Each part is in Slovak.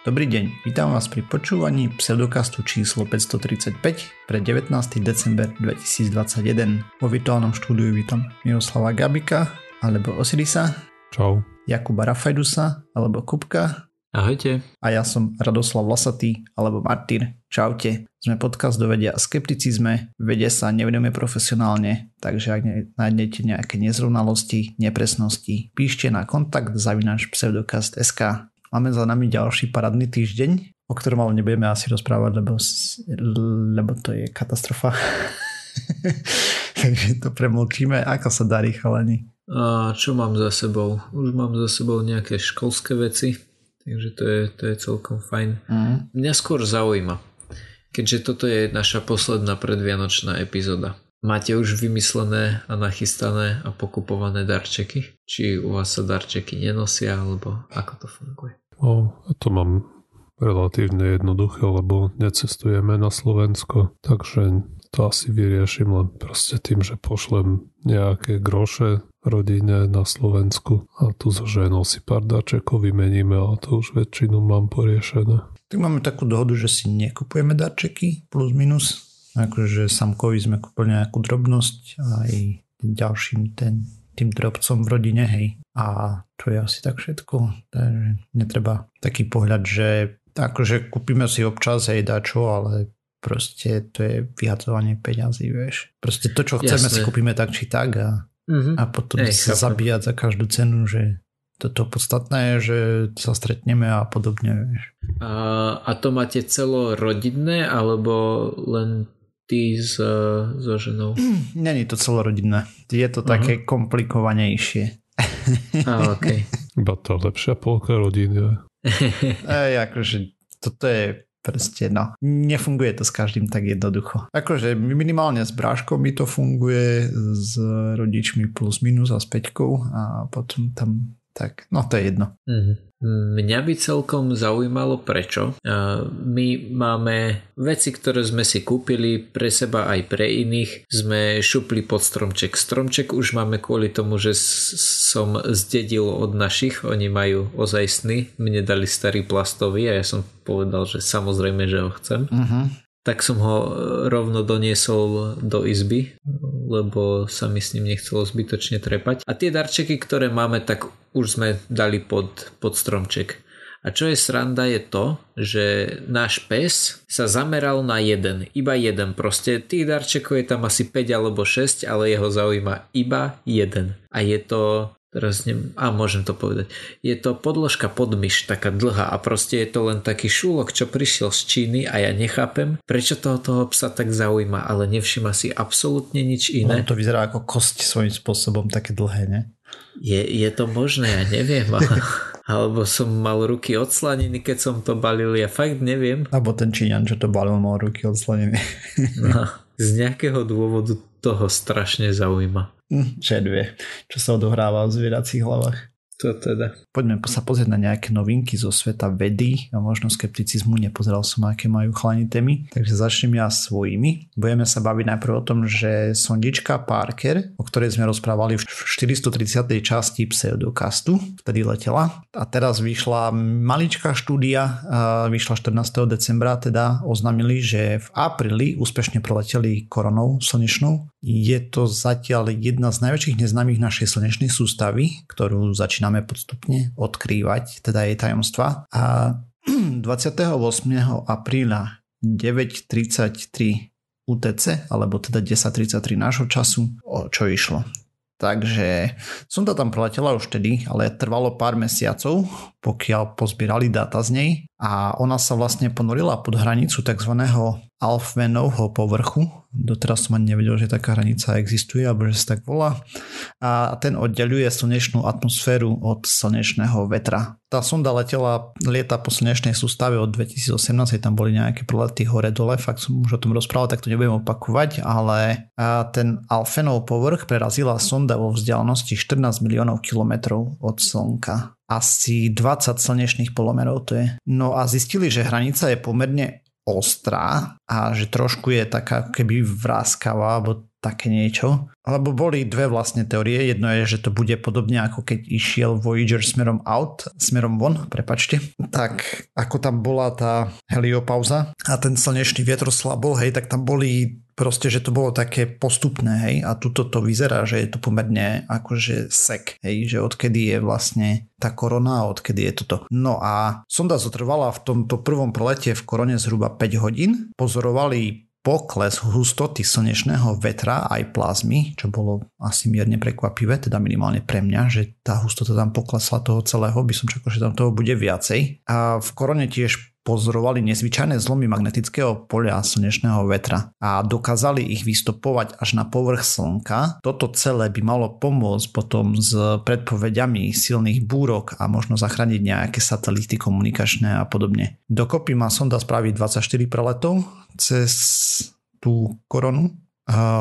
Dobrý deň, vítam vás pri počúvaní pseudokastu číslo 535 pre 19. december 2021. Vo virtuálnom štúdiu vítam Miroslava Gabika alebo Osirisa. Čau. Jakuba Rafajdusa alebo Kupka. Ahojte. A ja som Radoslav Lasatý alebo Martyr. Čaute. Sme podcast do vedia a skepticizme, vede sa nevedeme profesionálne, takže ak nájdete nejaké nezrovnalosti, nepresnosti, píšte na kontakt zavinač pseudokast.sk. Máme za nami ďalší paradný týždeň, o ktorom ale nebudeme asi rozprávať, lebo, lebo to je katastrofa. Takže to premlčíme. Ako sa darí, chalani? A čo mám za sebou? Už mám za sebou nejaké školské veci, takže to je, to je celkom fajn. Mm. Mňa skôr zaujíma, keďže toto je naša posledná predvianočná epizóda. Máte už vymyslené a nachystané a pokupované darčeky? Či u vás sa darčeky nenosia, alebo ako to funguje? No, to mám relatívne jednoduché, lebo necestujeme na Slovensko, takže to asi vyriešim len proste tým, že pošlem nejaké groše rodine na Slovensku a tu so ženou si pár darčekov vymeníme a to už väčšinu mám poriešené. Tak máme takú dohodu, že si nekupujeme darčeky plus minus. Akože samkovi sme kúpili nejakú drobnosť a aj ďalším ten tým drobcom v rodine, hej. A to je asi tak všetko. Takže netreba taký pohľad, že akože kúpime si občas hej dačo, ale proste to je vyhadzovanie peňazí, vieš. Proste to, čo chceme, Jasne. si kúpime tak či tak a, mm-hmm. a potom Ej, sa chápem. zabíjať za každú cenu, že toto podstatné je, že sa stretneme a podobne, vieš. A, a to máte celorodinné, alebo len ty s, so ženou? Není to celorodinné. Je to uh-huh. také komplikovanejšie. A, okay. Iba to lepšia polka rodiny. Ej, akože toto je proste, no, nefunguje to s každým tak jednoducho. Akože minimálne s bráškou mi to funguje, s rodičmi plus minus a s peťkou a potom tam tak, no to je jedno. Mm-hmm. Mňa by celkom zaujímalo prečo. My máme veci, ktoré sme si kúpili pre seba aj pre iných. Sme šupli pod stromček. Stromček už máme kvôli tomu, že som zdedil od našich. Oni majú ozajstný. Mne dali starý plastový a ja som povedal, že samozrejme, že ho chcem. Uh-huh tak som ho rovno doniesol do izby, lebo sa mi s ním nechcelo zbytočne trepať. A tie darčeky, ktoré máme, tak už sme dali pod, pod stromček. A čo je sranda je to, že náš pes sa zameral na jeden, iba jeden. Proste tých darčekov je tam asi 5 alebo 6, ale jeho zaujíma iba jeden. A je to teraz neviem, a môžem to povedať, je to podložka pod myš, taká dlhá a proste je to len taký šúlok, čo prišiel z Číny a ja nechápem, prečo toho, toho psa tak zaujíma, ale nevšimá si absolútne nič iné. No, to vyzerá ako kost svojím spôsobom také dlhé, ne? Je, je to možné, ja neviem, ale, alebo som mal ruky odslaniny, keď som to balil, ja fakt neviem. Alebo ten Číňan, čo to balil, mal ruky odslaniny. No, z nejakého dôvodu toho strašne zaujíma. Hm, že dve, čo sa odohráva v zvieracích hlavách. To teda. Poďme sa pozrieť na nejaké novinky zo sveta vedy a možno skepticizmu. Nepozeral som, aké majú chlani témy. Takže začnem ja svojimi. Budeme sa baviť najprv o tom, že sondička Parker, o ktorej sme rozprávali v 430. časti pseudokastu, vtedy letela. A teraz vyšla maličká štúdia, vyšla 14. decembra, teda oznámili, že v apríli úspešne preleteli koronou slnečnou je to zatiaľ jedna z najväčších neznámych našej slnečnej sústavy, ktorú začíname postupne odkrývať, teda jej tajomstva. A 28. apríla 9.33 UTC, alebo teda 10.33 nášho času, o čo išlo. Takže som to tam preletela už vtedy, ale trvalo pár mesiacov, pokiaľ pozbierali dáta z nej a ona sa vlastne ponorila pod hranicu tzv. Alfvenovho povrchu. Doteraz som ani nevedel, že taká hranica existuje, alebo že sa tak volá. A ten oddeluje slnečnú atmosféru od slnečného vetra. Tá sonda letela, lieta po slnečnej sústave od 2018, tam boli nejaké prelety hore-dole, fakt som už o tom rozprával, tak to nebudem opakovať, ale ten Alfenov povrch prerazila sonda vo vzdialenosti 14 miliónov kilometrov od Slnka asi 20 slnečných polomerov to je. No a zistili, že hranica je pomerne ostrá a že trošku je taká keby vráskavá, alebo také niečo. Lebo boli dve vlastne teórie. Jedno je, že to bude podobne ako keď išiel Voyager smerom out, smerom von, prepačte. Tak ako tam bola tá heliopauza a ten slnečný vietor slabol, hej, tak tam boli proste, že to bolo také postupné, hej, a tuto to vyzerá, že je to pomerne akože sek, hej, že odkedy je vlastne tá korona a odkedy je toto. No a sonda zotrvala v tomto prvom prelete v korone zhruba 5 hodín, pozorovali pokles hustoty slnečného vetra aj plazmy, čo bolo asi mierne prekvapivé, teda minimálne pre mňa, že tá hustota tam poklesla toho celého, by som čakal, že tam toho bude viacej. A v korone tiež pozorovali nezvyčajné zlomy magnetického poľa slnečného vetra a dokázali ich vystopovať až na povrch Slnka. Toto celé by malo pomôcť potom s predpovediami silných búrok a možno zachrániť nejaké satelity komunikačné a podobne. Dokopy má sonda spraviť 24 preletov cez tú koronu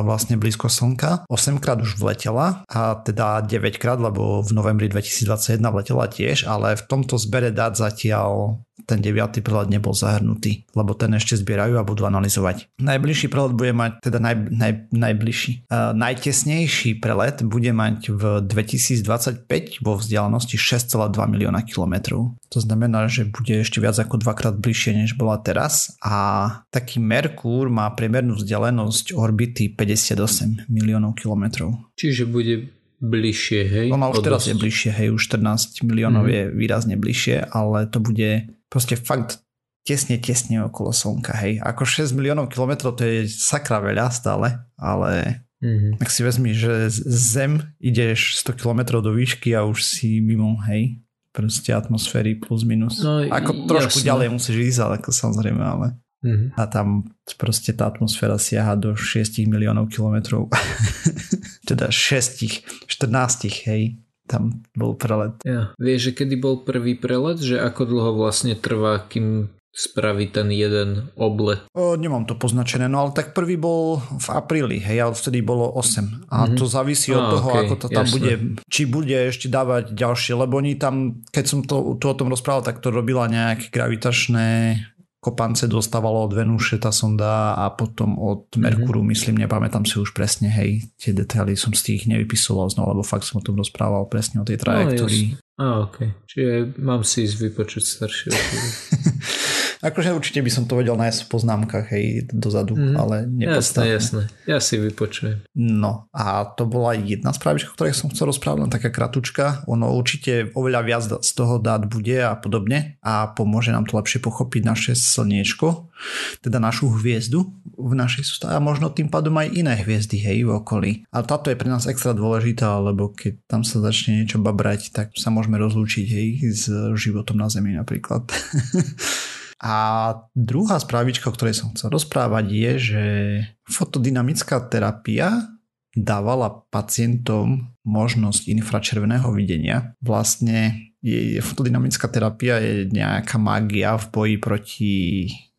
vlastne blízko Slnka. 8 krát už vletela a teda 9 krát, lebo v novembri 2021 vletela tiež, ale v tomto zbere dát zatiaľ ten 9. prelet nebol zahrnutý, lebo ten ešte zbierajú a budú analyzovať. Najbližší prelet bude mať, teda naj, naj, najbližší, uh, najtesnejší prelet bude mať v 2025 vo vzdialenosti 6,2 milióna kilometrov. To znamená, že bude ešte viac ako dvakrát bližšie, než bola teraz a taký Merkúr má priemernú vzdialenosť orbity 58 miliónov kilometrov. Čiže bude bližšie, hej? Ona už teraz je bližšie, hej, už 14 miliónov mm-hmm. je výrazne bližšie, ale to bude proste fakt tesne, tesne okolo Slnka, hej. Ako 6 miliónov kilometrov to je sakra veľa stále, ale mm-hmm. ak si vezmi, že Zem ideš 100 kilometrov do výšky a už si mimo, hej, proste atmosféry plus minus. No, ako trošku jasne. ďalej musíš ísť, ale ako samozrejme, ale mm-hmm. a tam proste tá atmosféra siaha do 6 miliónov kilometrov. teda 6, 14, hej tam bol prelet. Ja. Vieš, že kedy bol prvý prelet? Že ako dlho vlastne trvá, kým spraví ten jeden oblet? O, nemám to poznačené, no ale tak prvý bol v apríli, hej, ale vtedy bolo 8. A mm-hmm. to závisí od a, toho, okay, ako to tam jasné. bude, či bude ešte dávať ďalšie, lebo oni tam, keď som to, to o tom rozprával, tak to robila nejaké gravitačné kopance dostávalo od Venuše tá sonda a potom od. Merkuru, mm-hmm. myslím, nepamätám si už presne, hej, tie detaily som z tých nevypisoval znovu, lebo fakt som o tom rozprával presne o tej no, trajektórii. No, a, ok. Čiže mám si ísť vypočuť staršie Akože určite by som to vedel nájsť v poznámkach, hej, dozadu, mm, ale nepodstatné. Jasné, jasné. Ja si vypočujem. No a to bola jedna správička, o ktorej som chcel rozprávať, len taká kratučka. Ono určite oveľa viac z toho dát bude a podobne a pomôže nám to lepšie pochopiť naše slniečko, teda našu hviezdu v našej sústave a možno tým pádom aj iné hviezdy, hej, v okolí. Ale táto je pre nás extra dôležitá, lebo keď tam sa začne niečo babrať, tak sa môžeme rozlúčiť, hej, s životom na Zemi napríklad. A druhá správička, o ktorej som chcel rozprávať, je, že fotodynamická terapia dávala pacientom možnosť infračerveného videnia. Vlastne je, fotodynamická terapia je nejaká mágia v boji proti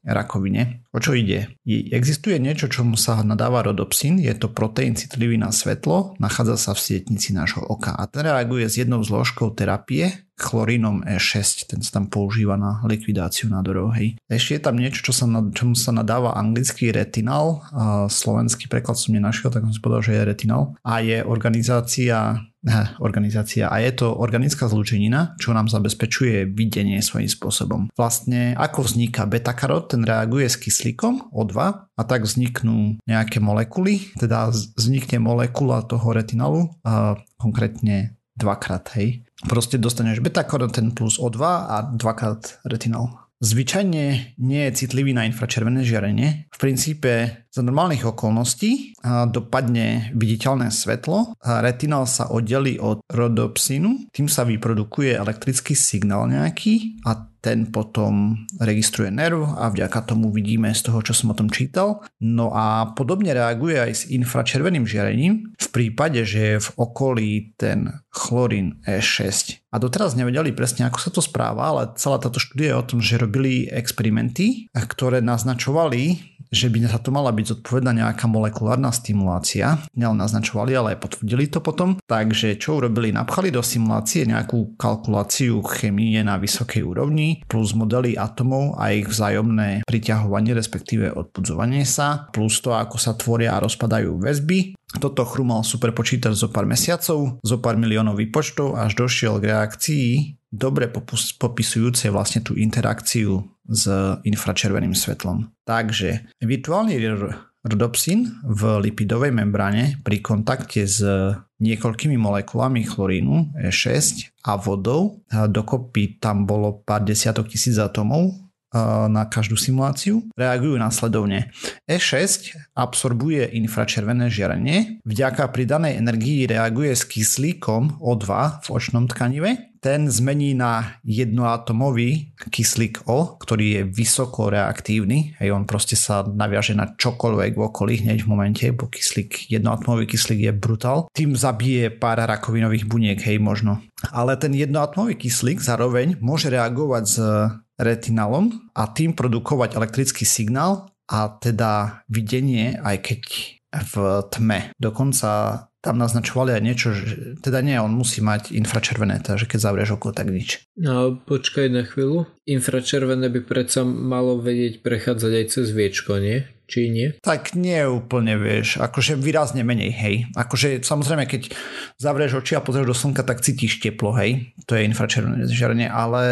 rakovine. O čo ide? Existuje niečo, čomu sa nadáva rodopsin, je to proteín citlivý na svetlo, nachádza sa v sietnici nášho oka a ten reaguje s jednou zložkou terapie, chlorínom E6, ten sa tam používa na likvidáciu nádorov. Hej. Ešte je tam niečo, čo sa, čomu sa nadáva anglický retinal, a slovenský preklad som nenašiel, tak som si povedal, že je retinal a je organizácia organizácia a je to organická zlúčenina, čo nám zabezpečuje videnie svojím spôsobom. Vlastne ako vzniká beta-karot, ten reaguje s kyslíkom O2 a tak vzniknú nejaké molekuly, teda vznikne molekula toho retinalu, a konkrétne dvakrát, hej. Proste dostaneš beta-karoten plus O2 a dvakrát retinal. Zvyčajne nie je citlivý na infračervené žiarenie. V princípe za normálnych okolností dopadne viditeľné svetlo, a retinál sa oddelí od rodopsínu, tým sa vyprodukuje elektrický signál nejaký a ten potom registruje nerv a vďaka tomu vidíme z toho, čo som o tom čítal. No a podobne reaguje aj s infračerveným žiarením v prípade, že je v okolí ten chlorín E6 a doteraz nevedeli presne, ako sa to správa, ale celá táto štúdia je o tom, že robili experimenty, ktoré naznačovali, že by sa to mala byť zodpovedná nejaká molekulárna stimulácia. Nielen naznačovali, ale aj potvrdili to potom. Takže čo urobili? Napchali do simulácie nejakú kalkuláciu chemie na vysokej úrovni, plus modely atomov a ich vzájomné priťahovanie, respektíve odpudzovanie sa, plus to, ako sa tvoria a rozpadajú väzby. Toto chrumal super počítač zo pár mesiacov, zo pár miliónov výpočtov, až došiel k reakcii dobre popisujúcej vlastne tú interakciu s infračerveným svetlom. Takže virtuálny Rhodopsin v lipidovej membráne pri kontakte s niekoľkými molekulami chlorínu E6 a vodou, dokopy tam bolo pár desiatok tisíc atomov, na každú simuláciu, reagujú následovne. E6 absorbuje infračervené žiarenie, vďaka pridanej energii reaguje s kyslíkom O2 v očnom tkanive, ten zmení na jednoatomový kyslík O, ktorý je vysoko reaktívny, hej, on proste sa naviaže na čokoľvek v okolí hneď v momente, bo kyslík, jednoatomový kyslík je brutál. Tým zabije pár rakovinových buniek, hej, možno. Ale ten jednoatomový kyslík zároveň môže reagovať s retinalom a tým produkovať elektrický signál a teda videnie, aj keď v tme. Dokonca tam naznačovali aj niečo, že teda nie, on musí mať infračervené, takže keď zavrieš oko, tak nič. No počkaj na chvíľu. Infračervené by predsa malo vedieť prechádzať aj cez viečko, nie? Či nie? Tak nie úplne, vieš, akože výrazne menej, hej. Akože samozrejme, keď zavrieš oči a pozrieš do slnka, tak cítiš teplo, hej. To je infračervené žiarenie, ale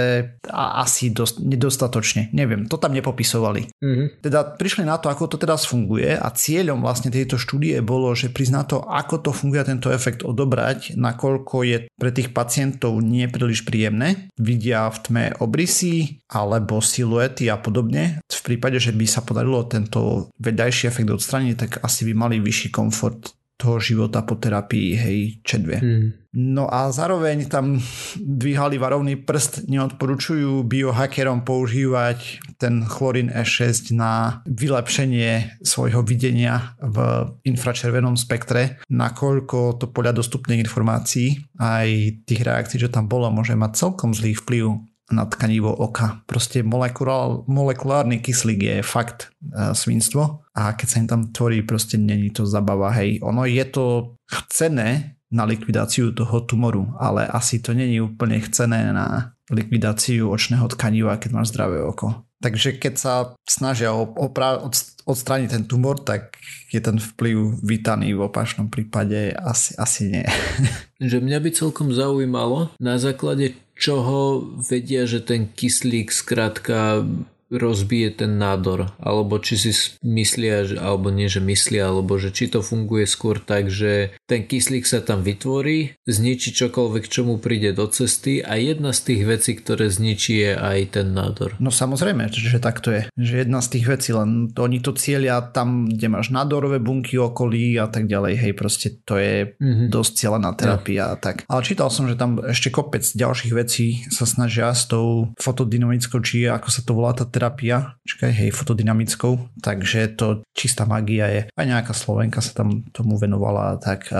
a asi dosť, nedostatočne, neviem, to tam nepopisovali. Mm-hmm. Teda prišli na to, ako to teraz funguje a cieľom vlastne tejto štúdie bolo, že prizná to, ako to funguje tento efekt odobrať, nakoľko je pre tých pacientov nie príliš príjemné. Vidia v tme obrysy alebo siluety a podobne. V prípade, že by sa podarilo tento vedajší efekt odstraniť, tak asi by mali vyšší komfort toho života po terapii, hej, čedvie. Mm. No a zároveň tam dvíhali varovný prst, neodporučujú biohackerom používať ten chlorín E6 na vylepšenie svojho videnia v infračervenom spektre, nakoľko to podľa dostupných informácií aj tých reakcií, čo tam bolo, môže mať celkom zlý vplyv na tkanivo oka. Proste molekulár, molekulárny kyslík je fakt uh, svinstvo a keď sa im tam tvorí, proste není to zabava. Hej, ono je to chcené na likvidáciu toho tumoru, ale asi to není úplne chcené na likvidáciu očného tkaniva, keď máš zdravé oko. Takže keď sa snažia opra- odstrániť ten tumor, tak je ten vplyv vítaný v opačnom prípade asi, asi nie. Že mňa by celkom zaujímalo, na základe čoho vedia, že ten kyslík skrátka rozbije ten nádor, alebo či si myslia, alebo nie, že myslia, alebo že či to funguje skôr tak, že ten kyslík sa tam vytvorí, zničí čokoľvek, čo mu príde do cesty a jedna z tých vecí, ktoré zničí je aj ten nádor. No samozrejme, že tak to je. Že jedna z tých vecí, len to, oni to cieľia tam, kde máš nádorové bunky okolí a tak ďalej, hej, proste to je mm-hmm. dosť cieľená terapia a tak. Ale čítal som, že tam ešte kopec ďalších vecí sa snažia s tou fotodynamickou, či ako sa to volá tá terapia, čakaj, hej, fotodynamickou, takže to čistá magia je. Aj nejaká Slovenka sa tam tomu venovala, tak,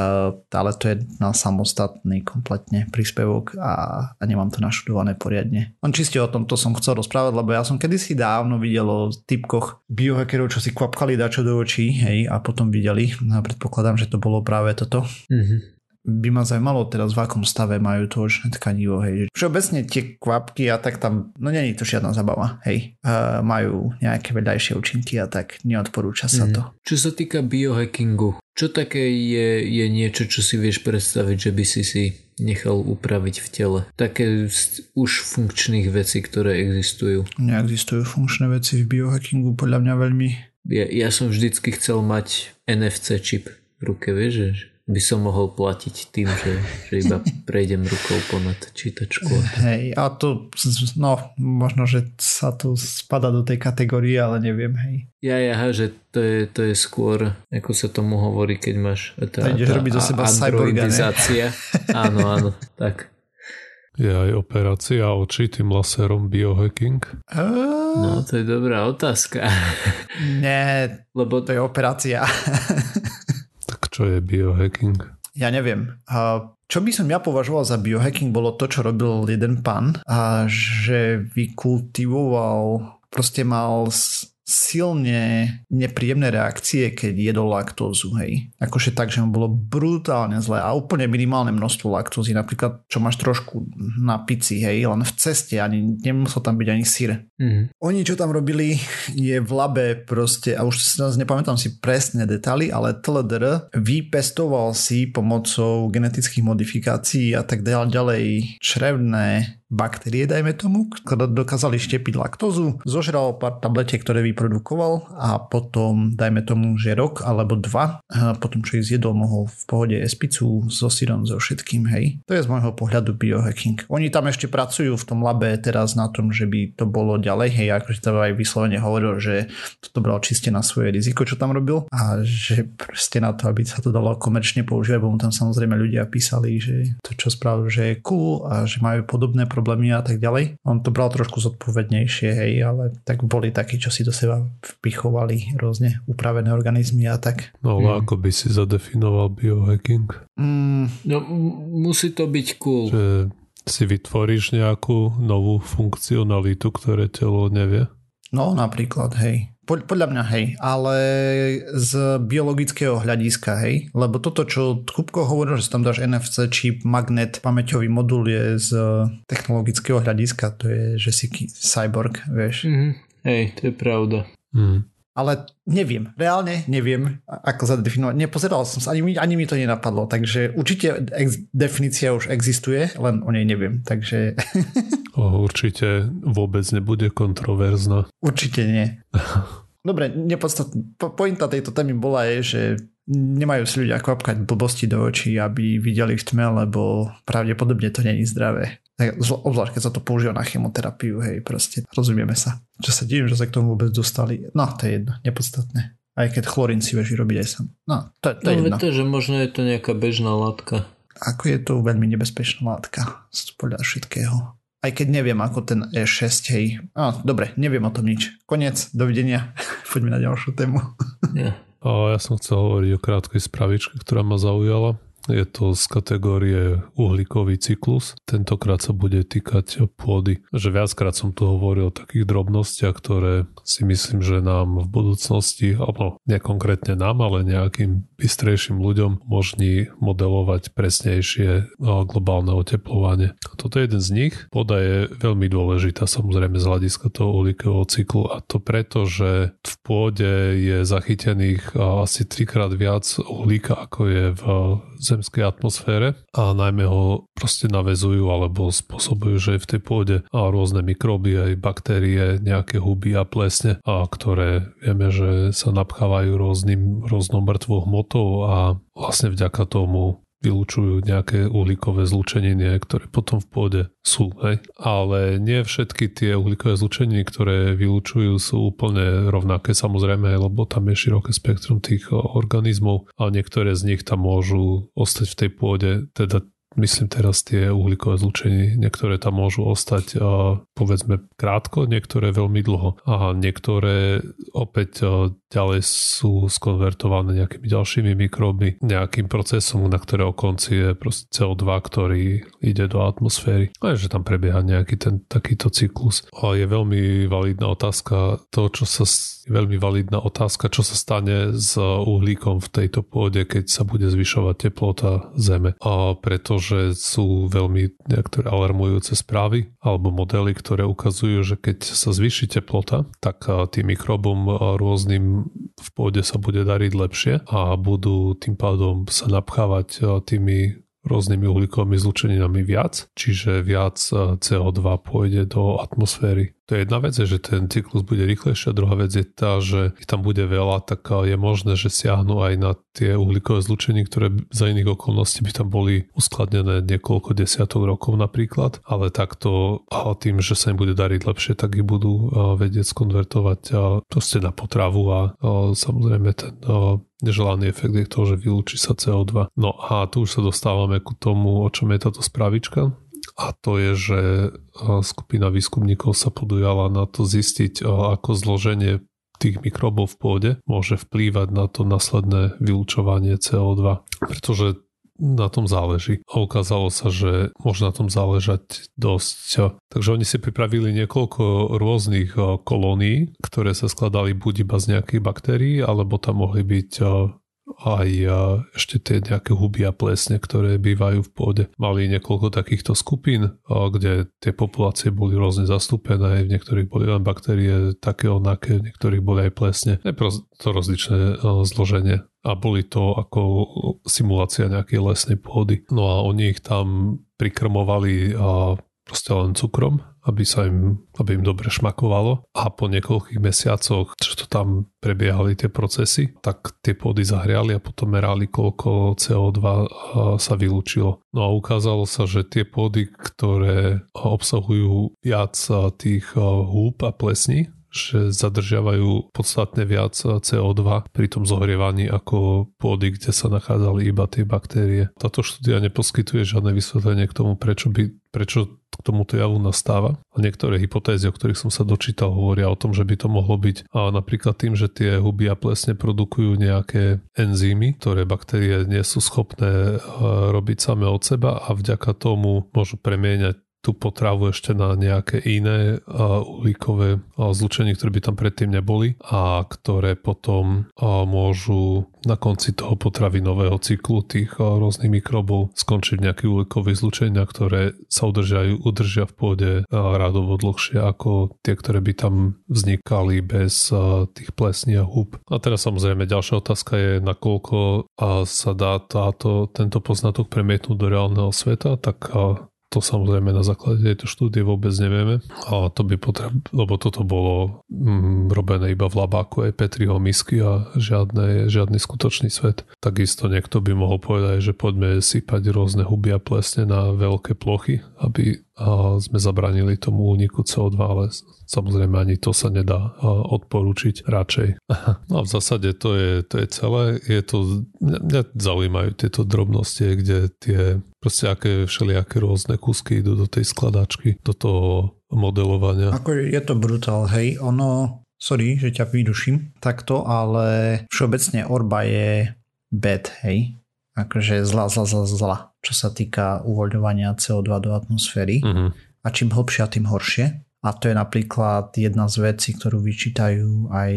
ale to je na samostatný kompletne príspevok a, a nemám to naštudované poriadne. On čiste o tom to som chcel rozprávať, lebo ja som kedysi dávno videl o typkoch biohackerov, čo si kvapkali dačo do očí, hej, a potom videli. A predpokladám, že to bolo práve toto. Mm-hmm by ma zaujímalo teraz v akom stave majú to očné tkanivo, hej. Všeobecne tie kvapky a tak tam, no je to žiadna zabava, hej. Uh, majú nejaké vedľajšie účinky a tak neodporúča sa mm. to. Čo sa týka biohackingu, čo také je, je niečo, čo si vieš predstaviť, že by si si nechal upraviť v tele? Také už funkčných vecí, ktoré existujú. Neexistujú funkčné veci v biohackingu, podľa mňa veľmi. Ja, ja som vždycky chcel mať NFC čip v ruke, vieš, že by som mohol platiť tým, že, že iba prejdem rukou ponad čítačku. Hej, a to, no, možno, že sa to spada do tej kategórie, ale neviem, hej. Ja, ja, že to je, to je skôr, ako sa tomu hovorí, keď máš tá, tá, ideš robiť do seba androidizácia. áno, áno, tak. Je aj operácia očí tým laserom biohacking? No, to je dobrá otázka. Nie, lebo to je operácia. Čo je biohacking? ja neviem. Čo by som ja považoval za biohacking bolo to, čo robil jeden pán, a že vykultivoval, proste mal silne nepríjemné reakcie, keď jedol laktózu, hej. Akože tak, že mu bolo brutálne zle a úplne minimálne množstvo laktózy, napríklad čo máš trošku na pici, hej, len v ceste, ani nemusel tam byť ani sír. Mm. Oni čo tam robili je v labe proste, a už si nepamätám si presne detaily, ale TLDR vypestoval si pomocou genetických modifikácií a tak ďalej črevné baktérie, dajme tomu, ktoré dokázali štepiť laktózu, zožral pár tabletiek, ktoré vyprodukoval a potom, dajme tomu, že rok alebo dva, potom čo ich zjedol, mohol v pohode espicu so sírom, so všetkým, hej. To je z môjho pohľadu biohacking. Oni tam ešte pracujú v tom labe teraz na tom, že by to bolo ďalej, hej, akože to aj vyslovene hovoril, že toto bral čiste na svoje riziko, čo tam robil a že proste na to, aby sa to dalo komerčne používať, bo mu tam samozrejme ľudia písali, že to čo spravil, že je cool a že majú podobné problémy a tak ďalej. On to bral trošku zodpovednejšie, hej, ale tak boli takí, čo si do seba vpichovali rôzne upravené organizmy a tak. No ale hmm. ako by si zadefinoval biohacking? Mm. No musí to byť cool. Že si vytvoríš nejakú novú funkcionalitu, ktoré telo nevie? No napríklad, hej. Podľa mňa hej, ale z biologického hľadiska hej, lebo toto, čo Kupko hovoril, že tam dáš NFC čip, magnet, pamäťový modul je z technologického hľadiska, to je, že si cyborg, vieš. Mm-hmm. Hej, to je pravda. Mm. Ale neviem, reálne neviem, ako zadefinovať. Nepozeral som sa, ani mi, ani mi to nenapadlo, takže určite ex- definícia už existuje, len o nej neviem, takže... O, určite vôbec nebude kontroverzná. Určite nie. Dobre, nepodstatné. Pointa tejto témy bola je, že nemajú si ľudia kvapkať blbosti do očí, aby videli v tme, lebo pravdepodobne to není zdravé. Obzvlášť, keď sa to používa na chemoterapiu, hej, proste, rozumieme sa. Čo sa divím, že sa k tomu vôbec dostali. No, to je jedno, nepodstatné. Aj keď chlorín si vieš vyrobiť aj sám. No, to, to je no, jedno. to, že možno je to nejaká bežná látka. Ako je to veľmi nebezpečná látka, podľa všetkého. Aj keď neviem, ako ten E6, hej. No, dobre, neviem o tom nič. Konec, dovidenia. Poďme na ďalšiu tému. Yeah. A ja som chcel hovoriť o krátkej spravičke, ktorá ma zaujala. Je to z kategórie uhlíkový cyklus. Tentokrát sa bude týkať pôdy. Že viackrát som tu hovoril o takých drobnostiach, ktoré si myslím, že nám v budúcnosti, alebo nekonkrétne nám, ale nejakým bystrejším ľuďom možní modelovať presnejšie globálne oteplovanie. Toto je jeden z nich. Pôda je veľmi dôležitá samozrejme z hľadiska toho uhlíkového cyklu a to preto, že v pôde je zachytených asi trikrát viac uhlíka, ako je v zemskej atmosfére a najmä ho proste navezujú alebo spôsobujú, že je v tej pôde a rôzne mikróby, aj baktérie, nejaké huby a plesne, a ktoré vieme, že sa napchávajú rôznym, rôznou mŕtvou hmotou a vlastne vďaka tomu vylúčujú nejaké uhlíkové zlučeniny, ktoré potom v pôde sú. Hej? Ale nie všetky tie uhlíkové zlučeniny, ktoré vylúčujú, sú úplne rovnaké samozrejme, lebo tam je široké spektrum tých organizmov a niektoré z nich tam môžu ostať v tej pôde, teda myslím teraz tie uhlíkové zlučenie, niektoré tam môžu ostať povedzme krátko, niektoré veľmi dlho a niektoré opäť ďalej sú skonvertované nejakými ďalšími mikróbmi, nejakým procesom, na ktorého konci je proste CO2, ktorý ide do atmosféry. A že tam prebieha nejaký ten takýto cyklus. A je veľmi validná otázka to, čo sa veľmi validná otázka, čo sa stane s uhlíkom v tejto pôde, keď sa bude zvyšovať teplota Zeme. A pretože sú veľmi niektoré alarmujúce správy alebo modely, ktoré ukazujú, že keď sa zvýši teplota, tak tým mikrobom rôznym v pôde sa bude dariť lepšie a budú tým pádom sa napchávať tými rôznymi uhlíkovými zlučeninami viac, čiže viac CO2 pôjde do atmosféry to je jedna vec, že ten cyklus bude rýchlejší a druhá vec je tá, že ich tam bude veľa, tak je možné, že siahnu aj na tie uhlíkové zlučenie, ktoré za iných okolností by tam boli uskladnené niekoľko desiatok rokov napríklad, ale takto a tým, že sa im bude dariť lepšie, tak ich budú vedieť skonvertovať proste na potravu a samozrejme ten neželaný efekt je to, že vylúči sa CO2. No a tu už sa dostávame ku tomu, o čom je táto spravička a to je, že skupina výskumníkov sa podujala na to zistiť, ako zloženie tých mikrobov v pôde môže vplývať na to následné vylúčovanie CO2. Pretože na tom záleží. A ukázalo sa, že môže na tom záležať dosť. Takže oni si pripravili niekoľko rôznych kolónií, ktoré sa skladali buď iba z nejakých baktérií, alebo tam mohli byť aj ešte tie nejaké huby a plesne, ktoré bývajú v pôde. Mali niekoľko takýchto skupín, kde tie populácie boli rôzne zastúpené, v niektorých boli len baktérie také onaké, v niektorých boli aj plesne. Je to rozličné zloženie a boli to ako simulácia nejakej lesnej pôdy. No a oni ich tam prikrmovali proste len cukrom aby sa im, aby im dobre šmakovalo a po niekoľkých mesiacoch, čo to tam prebiehali tie procesy, tak tie pôdy zahriali a potom merali, koľko CO2 sa vylúčilo. No a ukázalo sa, že tie pôdy, ktoré obsahujú viac tých húb a plesní, že zadržiavajú podstatne viac CO2 pri tom zohrievaní ako pôdy, kde sa nachádzali iba tie baktérie. Táto štúdia neposkytuje žiadne vysvetlenie k tomu, prečo, by, prečo k tomuto javu nastáva. A niektoré hypotézy, o ktorých som sa dočítal, hovoria o tom, že by to mohlo byť a napríklad tým, že tie huby a plesne produkujú nejaké enzymy, ktoré baktérie nie sú schopné robiť same od seba a vďaka tomu môžu premieňať tú potravu ešte na nejaké iné uhlíkové zlučenie, ktoré by tam predtým neboli a ktoré potom môžu na konci toho potravinového cyklu tých rôznych mikrobov skončiť nejaké uhlíkové zlučenia, ktoré sa udržajú, udržia v pôde radovo dlhšie ako tie, ktoré by tam vznikali bez tých plesní a húb. A teraz samozrejme ďalšia otázka je, nakoľko sa dá táto, tento poznatok premietnúť do reálneho sveta, tak to samozrejme na základe tejto štúdie vôbec nevieme. A to by potreb, lebo toto bolo mm, robené iba v labáku aj Petriho misky a žiadne, žiadny skutočný svet. Takisto niekto by mohol povedať, že poďme sypať rôzne huby a plesne na veľké plochy, aby a sme zabranili tomu úniku CO2, ale samozrejme ani to sa nedá odporúčiť radšej. No a v zásade to je, to je celé. Je to, mňa zaujímajú tieto drobnosti, kde tie proste aké všelijaké rôzne kúsky idú do tej skladačky, do toho modelovania. Ako je to brutál, hej, ono, sorry, že ťa vyduším takto, ale všeobecne Orba je bad, hej, akože zla, zla, zla, zla, čo sa týka uvoľňovania CO2 do atmosféry uh-huh. a čím hlbšia, tým horšie. A to je napríklad jedna z vecí, ktorú vyčítajú aj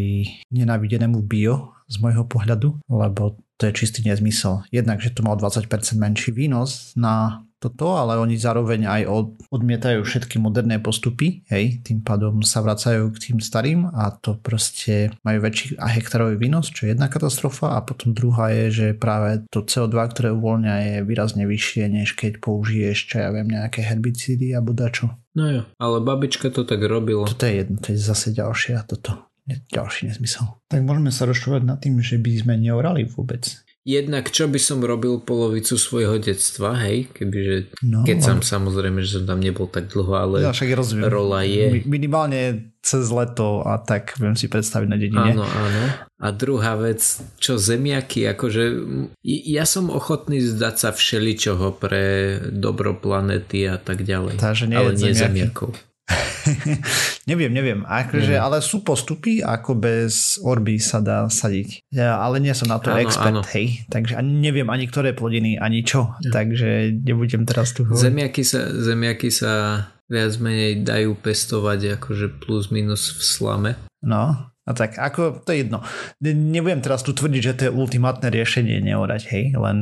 nenávidenému bio z môjho pohľadu, lebo to je čistý nezmysel. Jednak, že to mal 20% menší výnos na toto, ale oni zároveň aj od, odmietajú všetky moderné postupy, hej, tým pádom sa vracajú k tým starým a to proste majú väčší a hektarový výnos, čo je jedna katastrofa a potom druhá je, že práve to CO2, ktoré uvoľňa je výrazne vyššie, než keď použiješ, čo ja viem, nejaké herbicídy a dačo. No jo, ale babička to tak robila. Toto je jedno, to je zase ďalšie a toto ďalší nezmysel. Tak môžeme sa rozšovať nad tým, že by sme neorali vôbec. Jednak čo by som robil polovicu svojho detstva, hej, kebyže no, keď som samozrejme, že som tam nebol tak dlho, ale ja, však rozumiem. rola je. Minimálne cez leto a tak viem si predstaviť na dedine. Áno, áno. A druhá vec, čo zemiaky, akože ja som ochotný zdať sa všeličoho pre dobro planety a tak ďalej. Takže nie ale nie zemiakov. neviem, neviem. Akože, mm. Ale sú postupy, ako bez orby sa dá sadiť. Ja, ale nie som na to áno, expert, áno. hej. Takže ani neviem ani ktoré plodiny, ani čo. Mm. Takže nebudem teraz tu hovoriť. Zemiaky sa, zemiaky sa viac menej dajú pestovať akože plus minus v slame. No, a tak ako, to je jedno. Nebudem teraz tu tvrdiť, že to je ultimátne riešenie neorať, hej, len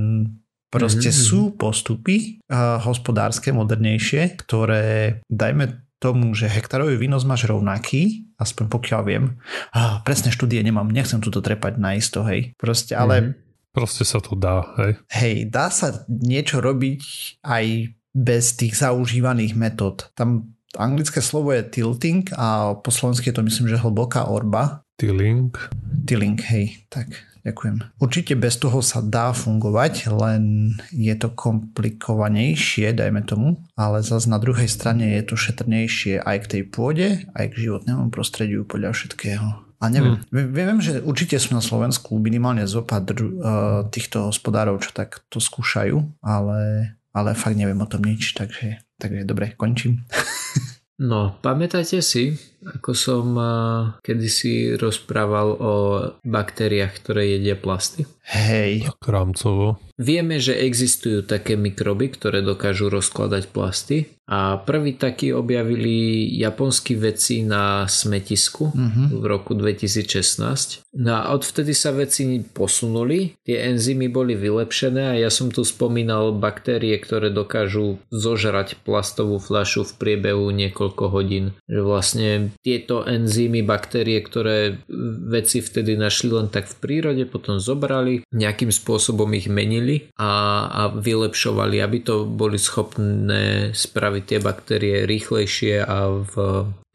proste mm-hmm. sú postupy uh, hospodárske, modernejšie, ktoré, dajme tomu, že hektarový výnos máš rovnaký, aspoň pokiaľ viem. Ah, presné štúdie nemám, nechcem tu to trepať na isto, hej. Proste, ale... Mm-hmm. Proste sa to dá, hej. Hej, dá sa niečo robiť aj bez tých zaužívaných metód. Tam anglické slovo je tilting a po slovensky je to myslím, že hlboká orba. Tilling. Tilling, hej, tak Ďakujem. Určite bez toho sa dá fungovať, len je to komplikovanejšie, dajme tomu, ale zase na druhej strane je to šetrnejšie aj k tej pôde, aj k životnému prostrediu podľa všetkého. A neviem, hmm. viem, že určite sú na Slovensku minimálne zopad uh, týchto hospodárov, čo tak to skúšajú, ale, ale fakt neviem o tom nič, takže, takže dobre, končím. no, pamätajte si, ako som kedysi rozprával o baktériách, ktoré jedia plasty. Hej. Tak rámcovo. Vieme, že existujú také mikroby, ktoré dokážu rozkladať plasty a prvý taký objavili japonskí vedci na smetisku uh-huh. v roku 2016. No a odvtedy sa veci posunuli, tie enzymy boli vylepšené a ja som tu spomínal baktérie, ktoré dokážu zožrať plastovú fľašu v priebehu niekoľko hodín. Že vlastne tieto enzymy, baktérie, ktoré veci vtedy našli len tak v prírode, potom zobrali, nejakým spôsobom ich menili a, a vylepšovali, aby to boli schopné spraviť tie baktérie rýchlejšie a v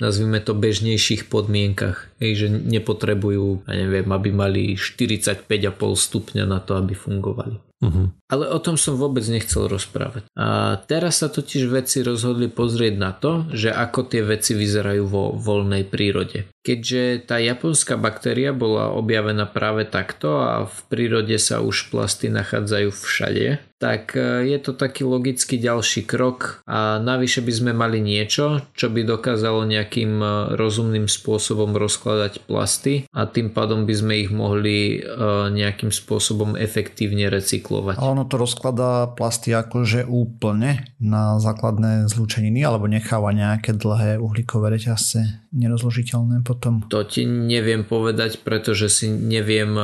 nazvime to bežnejších podmienkach. Hej, že nepotrebujú, ja neviem, aby mali 45,5 stupňa na to, aby fungovali. Uh-huh. Ale o tom som vôbec nechcel rozprávať. A teraz sa totiž vedci rozhodli pozrieť na to, že ako tie veci vyzerajú vo voľnej prírode. Keďže tá japonská baktéria bola objavená práve takto a v prírode sa už plasty nachádzajú všade, tak e, je to taký logický ďalší krok a navyše by sme mali niečo, čo by dokázalo nejakým e, rozumným spôsobom rozkladať plasty a tým pádom by sme ich mohli e, nejakým spôsobom efektívne recyklovať. A ono to rozkladá plasty akože úplne na základné zlúčeniny alebo necháva nejaké dlhé uhlíkové reťazce nerozložiteľné potom? To ti neviem povedať, pretože si neviem,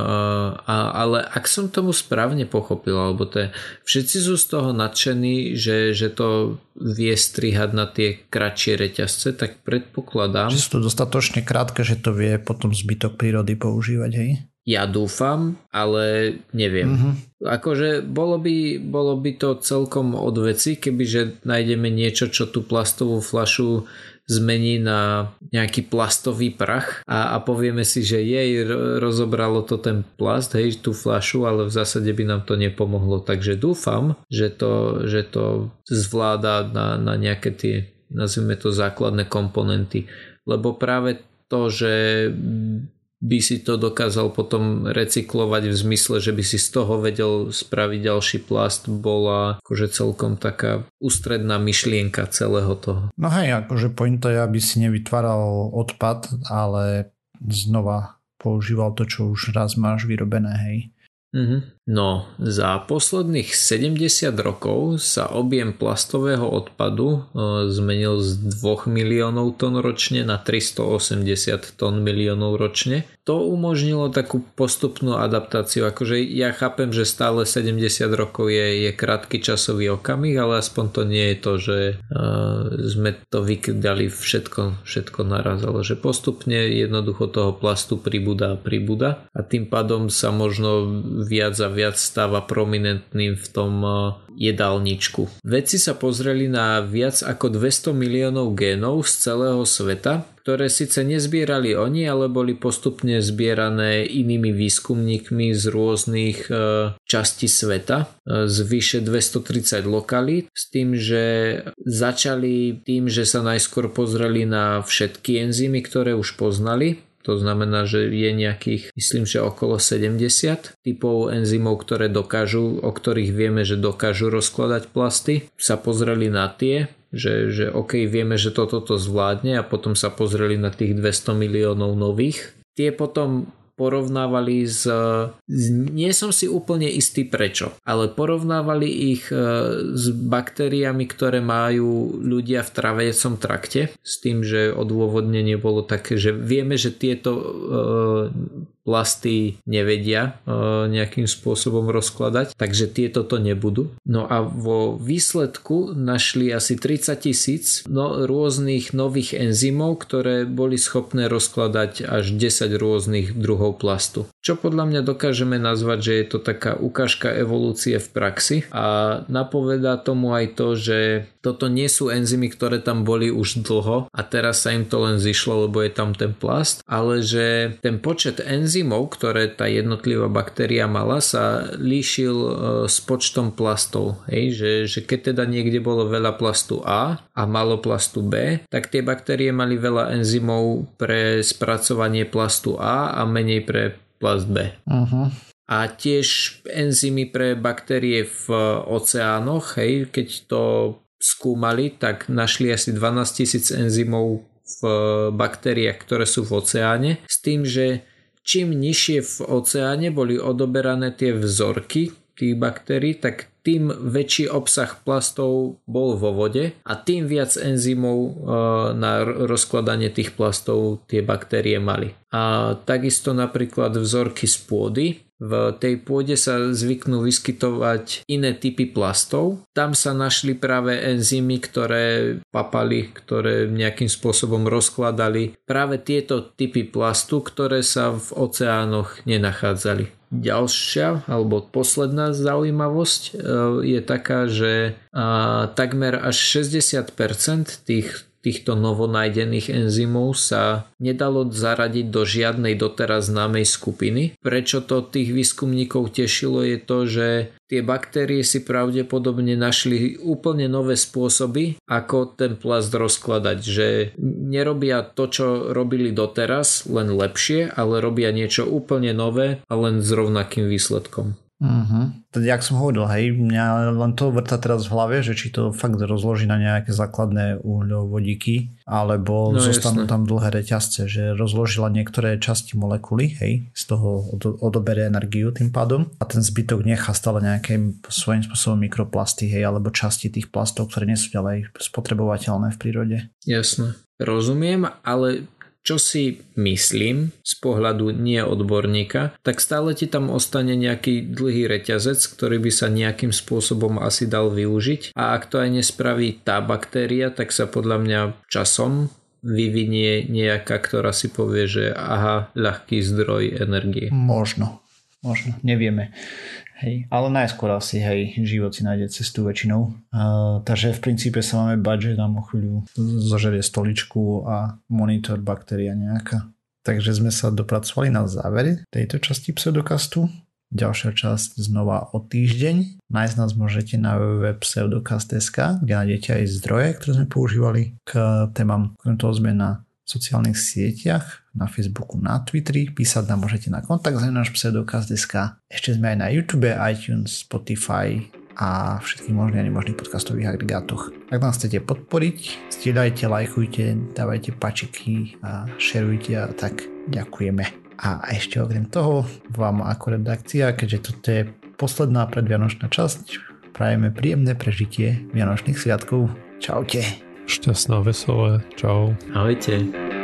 ale ak som tomu správne pochopil, alebo to je, všetci sú z toho nadšení, že, že to vie strihať na tie kratšie reťazce, tak predpokladám... Že sú to dostatočne krátke, že to vie potom zbytok prírody používať, hej? Ja dúfam, ale neviem. Mm-hmm. Akože bolo by, bolo by to celkom od veci, kebyže nájdeme niečo, čo tú plastovú flašu zmení na nejaký plastový prach a, a povieme si, že jej rozobralo to ten plast, hej, tú flašu, ale v zásade by nám to nepomohlo. Takže dúfam, že to, že to zvláda na, na nejaké tie, nazvime to základné komponenty. Lebo práve to, že by si to dokázal potom recyklovať v zmysle, že by si z toho vedel spraviť ďalší plast, bola akože celkom taká ústredná myšlienka celého toho. No hej, akože pointa je, aby si nevytváral odpad, ale znova používal to, čo už raz máš vyrobené, hej. Mm-hmm. No, za posledných 70 rokov sa objem plastového odpadu e, zmenil z 2 miliónov tón ročne na 380 tón miliónov ročne. To umožnilo takú postupnú adaptáciu. Akože ja chápem, že stále 70 rokov je, je krátky časový okamih, ale aspoň to nie je to, že uh, sme to vykydali všetko, všetko naraz, ale že postupne jednoducho toho plastu pribúda a pribúda a tým pádom sa možno viac a viac stáva prominentným v tom eh, jedálničku. Vedci sa pozreli na viac ako 200 miliónov génov z celého sveta, ktoré síce nezbierali oni, ale boli postupne zbierané inými výskumníkmi z rôznych e, častí sveta, e, z vyše 230 lokalít, s tým, že začali tým, že sa najskôr pozreli na všetky enzymy, ktoré už poznali, to znamená, že je nejakých, myslím, že okolo 70 typov enzymov, ktoré dokážu, o ktorých vieme, že dokážu rozkladať plasty. Sa pozreli na tie, že, že OK, vieme, že toto to zvládne a potom sa pozreli na tých 200 miliónov nových. Tie potom porovnávali s, nie som si úplne istý prečo, ale porovnávali ich e, s baktériami, ktoré majú ľudia v travecom trakte, s tým, že odôvodnenie bolo také, že vieme, že tieto e, plasty nevedia e, nejakým spôsobom rozkladať, takže tieto to nebudú. No a vo výsledku našli asi 30 tisíc no, rôznych nových enzymov, ktoré boli schopné rozkladať až 10 rôznych druhov plastu. Čo podľa mňa dokážeme nazvať, že je to taká ukážka evolúcie v praxi a napovedá tomu aj to, že toto nie sú enzymy, ktoré tam boli už dlho a teraz sa im to len zišlo, lebo je tam ten plast, ale že ten počet enzymov ktoré tá jednotlivá baktéria mala, sa líšil e, s počtom plastov. Hej? Že, že keď teda niekde bolo veľa plastu A a malo plastu B, tak tie baktérie mali veľa enzymov pre spracovanie plastu A a menej pre plast B. Uh-huh. A tiež enzymy pre baktérie v oceánoch, hej, keď to skúmali, tak našli asi 12 tisíc enzymov v v baktériách, ktoré sú v oceáne, s tým, že čím nižšie v oceáne boli odoberané tie vzorky tých baktérií, tak tým väčší obsah plastov bol vo vode a tým viac enzymov e, na rozkladanie tých plastov tie baktérie mali. A takisto napríklad vzorky z pôdy. V tej pôde sa zvyknú vyskytovať iné typy plastov. Tam sa našli práve enzymy, ktoré papali, ktoré nejakým spôsobom rozkladali práve tieto typy plastu, ktoré sa v oceánoch nenachádzali. Ďalšia alebo posledná zaujímavosť e, je taká, že takmer až 60% tých týchto novonajdených enzymov sa nedalo zaradiť do žiadnej doteraz známej skupiny. Prečo to tých výskumníkov tešilo je to, že tie baktérie si pravdepodobne našli úplne nové spôsoby, ako ten plast rozkladať, že nerobia to, čo robili doteraz, len lepšie, ale robia niečo úplne nové a len s rovnakým výsledkom. Uh-huh. Teda, jak som hovoril, hej, mňa len to vrta teraz v hlave, že či to fakt rozloží na nejaké základné uhľovodíky, alebo no, zostanú jasné. tam dlhé reťazce, že rozložila niektoré časti molekuly, hej, z toho od, odoberie energiu tým pádom a ten zbytok nechá stále nejaké svojím spôsobom mikroplasty, hej, alebo časti tých plastov, ktoré nie sú ďalej spotrebovateľné v prírode. Jasné. Rozumiem, ale čo si myslím z pohľadu nie odborníka, tak stále ti tam ostane nejaký dlhý reťazec, ktorý by sa nejakým spôsobom asi dal využiť a ak to aj nespraví tá baktéria, tak sa podľa mňa časom vyvinie nejaká, ktorá si povie, že aha, ľahký zdroj energie. Možno, možno, nevieme. Hej, ale najskôr asi, hej, život si nájde cestu väčšinou. Uh, takže v princípe sa máme bať, že nám o chvíľu zožerie stoličku a monitor baktéria nejaká. Takže sme sa dopracovali na záver tejto časti pseudokastu. Ďalšia časť znova o týždeň. Nájsť nás môžete na www.pseudokast.sk, kde nájdete aj zdroje, ktoré sme používali k témam, ktorým toho sme na sociálnych sieťach, na Facebooku, na Twitteri. Písať nám môžete na kontakt za náš pseudokaz.sk. Ešte sme aj na YouTube, iTunes, Spotify a všetkých možných a nemožných podcastových agregátoch. Ak nás chcete podporiť, stieľajte, lajkujte, dávajte pačiky a šerujte a tak ďakujeme. A ešte okrem toho vám ako redakcia, keďže toto je posledná predvianočná časť, prajeme príjemné prežitie Vianočných sviatkov. Čaute. Šťastná, veselé. Čau. Ahojte.